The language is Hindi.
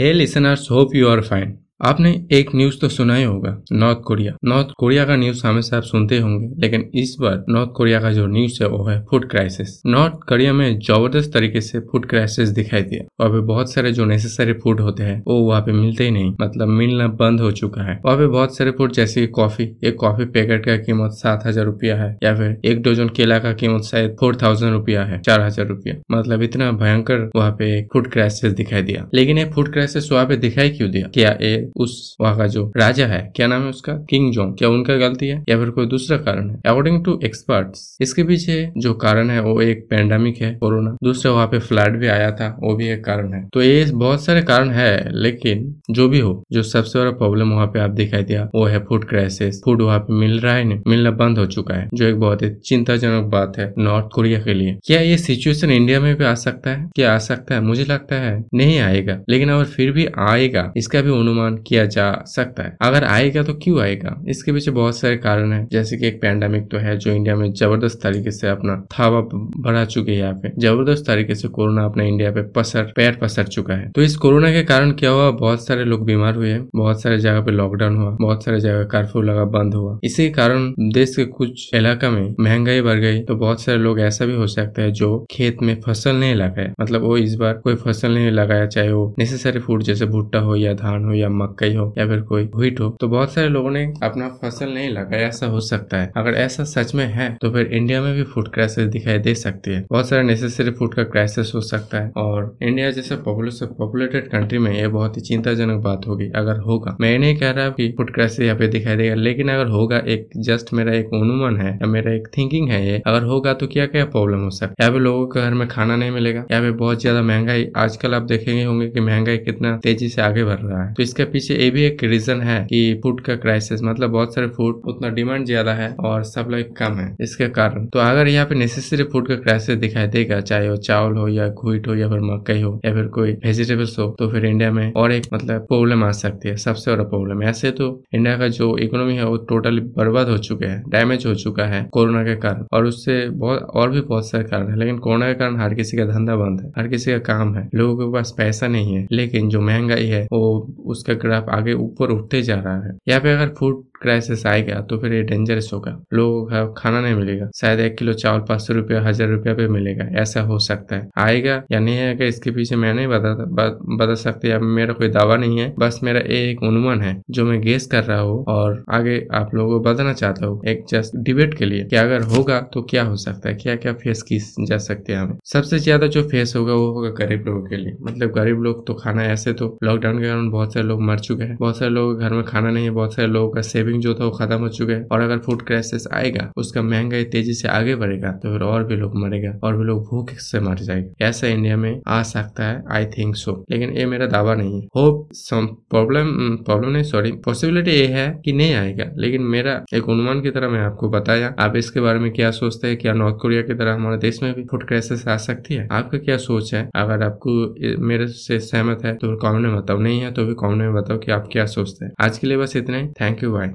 Hey listeners hope you are fine आपने एक न्यूज़ तो सुना ही होगा नॉर्थ कोरिया नॉर्थ कोरिया का न्यूज़ हमेशा आप सुनते होंगे, लेकिन इस बार नॉर्थ कोरिया का जो न्यूज़ है, वो है फ़ूड क्राइसिस नॉर्थ कोरिया में ज़बरदस्त तरीके से फ़ूड क्राइसिस दिखाई दिया। वहाँ पे बहुत सारे जो नेसेसरी फ़ूड होते हैं, वो वहाँ पे मिलते ही नहीं। मतलब मिलना बंद हो चुका है। वहाँ पे बहुत सारे फ़ूड जैसे कॉफ़ी एक कॉफ़ी पैकेट का कीमत सात हज़ार रुपया है, या फिर एक डोजन केला का कीमत शायद फोर थाउज़ेंड रुपया है, चार हज़ार रुपया। मतलब इतना भयंकर वहाँ पे फ़ूड क्राइसिस दिखाई दिया। लेकिन ये फ़ूड क्राइसिस वहाँ पे दिखाई क्यों दिया? क्या ये उस वहाँ का जो राजा है, क्या नाम है उसका? Kim Jong. क्या उनका गलती है? या फिर कोई दूसरा कारण है? अकॉर्डिंग टू एक्सपर्ट इसके पीछे जो कारण है, वो एक पेंडेमिक है कोरोना दूसरा वहाँ पे फ्लड भी आया था, वो भी एक कारण है। तो ये बहुत सारे कारण है, लेकिन जो भी हो, जो सबसे बड़ा प्रॉब्लम वहाँ पे आप दिखाई दिया, वो है फ़ूड क्राइसिस फ़ूड वहाँ पे मिल रहा है नहीं, मिलना बंद हो चुका है, जो एक बहुत ही चिंताजनक बात है नॉर्थ कोरिया के लिए। क्या ये सिचुएशन इंडिया में भी आ सकता है? क्या आ सकता है? मुझे लगता है नहीं आएगा। लेकिन अगर फिर भी आएगा, इसका भी अनुमान किया जा सकता है। अगर आएगा तो क्यों आएगा? इसके पीछे बहुत सारे कारण है। जैसे कि एक पैंडेमिक तो है जो इंडिया में ज़बरदस्त तरीके से अपना थावा बढ़ा चुके हैं यहाँ पे। ज़बरदस्त तरीके से कोरोना अपने इंडिया पे पसर, पैर पसर चुका है। तो इस कोरोना के कारण क्या हुआ? बहुत सारे लोग बीमार हुए बहुत सारे जगह पे लॉकडाउन हुआ। बहुत सारे जगह कर्फ्यू लगा बंद हुआ। इसी कारण देश के कुछ इलाका में महँगाई बढ़ गई। तो बहुत सारे लोग ऐसा भी हो सकता है जो खेत में फ़सल नहीं लगाया मतलब वो इस बार कोई फ़सल नहीं लगाया, चाहे वो नेसेसरी फ़ूड जैसे भुट्टा हो या धान हो या मकई हो या फिर कोई व्हीट हो तो बहुत सारे लोगों ने अपना फ़सल नहीं लगाया, ऐसा हो सकता है। अगर ऐसा सच में है तो फिर इंडिया में भी फ़ूड क्राइसिस दिखाई दे सकती है। बहुत सारे नेसेसरी फ़ूड का क्राइसिस हो सकता है, और इंडिया जैसे पॉपुलेटेड कंट्री में ये बहुत ही चिंताजनक बात होगी। अगर होगा, मैं नहीं कह रहा कि फ़ूड क्राइसिस यहाँ पे दिखाई देगा, लेकिन अगर होगा, एक जस्ट मेरा एक अनुमान है, या मेरा एक थिंकिंग है ये, अगर होगा तो क्या क्या प्रॉब्लम हो सकता है? यहाँ पे लोगों के घर में खाना नहीं मिलेगा। यहाँ पे बहुत ज़्यादा महँगाई, आजकल आप देखेंगे होंगे कि महँगाई कितना तेज़ी से आगे बढ़ रहा है। तो इसके पीछे ये भी एक रीजन है कि फ़ूड का क्राइसिस मतलब बहुत सारे फ़ूड उतना डिमांड ज़्यादा है और सप्लाई कम है, इसके कारण। तो अगर यहाँ पे नेसेसरी फ़ूड का क्राइसिस दिखाई देगा, चाहे वो चावल हो या घुट हो या फिर मकई हो या फिर कोई वेजिटेबल्स हो तो फिर इंडिया में और एक मतलब प्रॉब्लम आ सकती है, सबसे बड़ा प्रॉब्लम ऐसे तो इंडिया का जो इकोनॉमी है, वो टोटली बर्बाद हो चुके हैं डैमेज हो चुका है कोरोना के कारण। और उससे बहुत, और भी बहुत सारे कारण है, लेकिन कोरोना के कारण हर किसी का धंधा बंद है, हर किसी का काम है, लोगों के पास पैसा नहीं है, लेकिन जो महँगाई है, वो उसका ग्राफ आगे ऊपर उठते जा रहा है। यहाँ पे अगर फ़ूड क्राइसिस आएगा तो फिर ये डेंजरस होगा लोगों का खाना नहीं मिलेगा। शायद एक किलो चावल, पाँच सौ रुपया, हज़ार रुपया पे मिलेगा। ऐसा हो सकता है। आएगा या नहीं आएगा इसके पीछे मैं नहीं बता बता सकते, या मेरा कोई दावा नहीं है। बस मेरा एक अनुमान है, जो मैं गेस कर रहा हूँ, और आगे आप लोगों को बताना चाहता हूँ, एक जस्ट डिबेट के लिए, कि अगर होगा तो क्या हो सकता है? क्या क्या फेस की जा सकते हैं हमें? सबसे ज़्यादा जो फेस होगा, वो होगा गरीब लोगों के लिए। मतलब गरीब लोग तो खाना, ऐसे तो लॉकडाउन के कारण बहुत सारे लोग मर चुके हैं। बहुत सारे लोग घर में खाना नहीं है, बहुत सारे लोगों का सेविंग जो था वो खत्म हो चुका है। और अगर फ़ूड क्राइसिस आएगा, उसका महँगाई तेज़ी से आगे बढ़ेगा तो फिर और भी लोग मरेगा और भी लोग भूख से मर जाएगा। ऐसा इंडिया में आ सकता है आई थिंक सो लेकिन ये मेरा दावा नहीं है। होप सम प्रॉब्लम प्रॉब्लम नहीं सॉरी पॉसिबिलिटी ये है कि नहीं आएगा। लेकिन मेरा एक अनुमान की तरह मैं आपको बताया, आप इसके बारे में क्या सोचते हैं? क्या नॉर्थ कोरिया की तरह हमारे देश में भी फ़ूड क्राइसिस आ सकती है? आपका क्या सोच है? अगर आपको मेरे से सहमत है तो कॉमेंट में बताओ। नहीं है तो भी कॉमेंट में बताओ कि आप क्या सोचते हैं। आज के लिए बस इतना ही। Thank you bye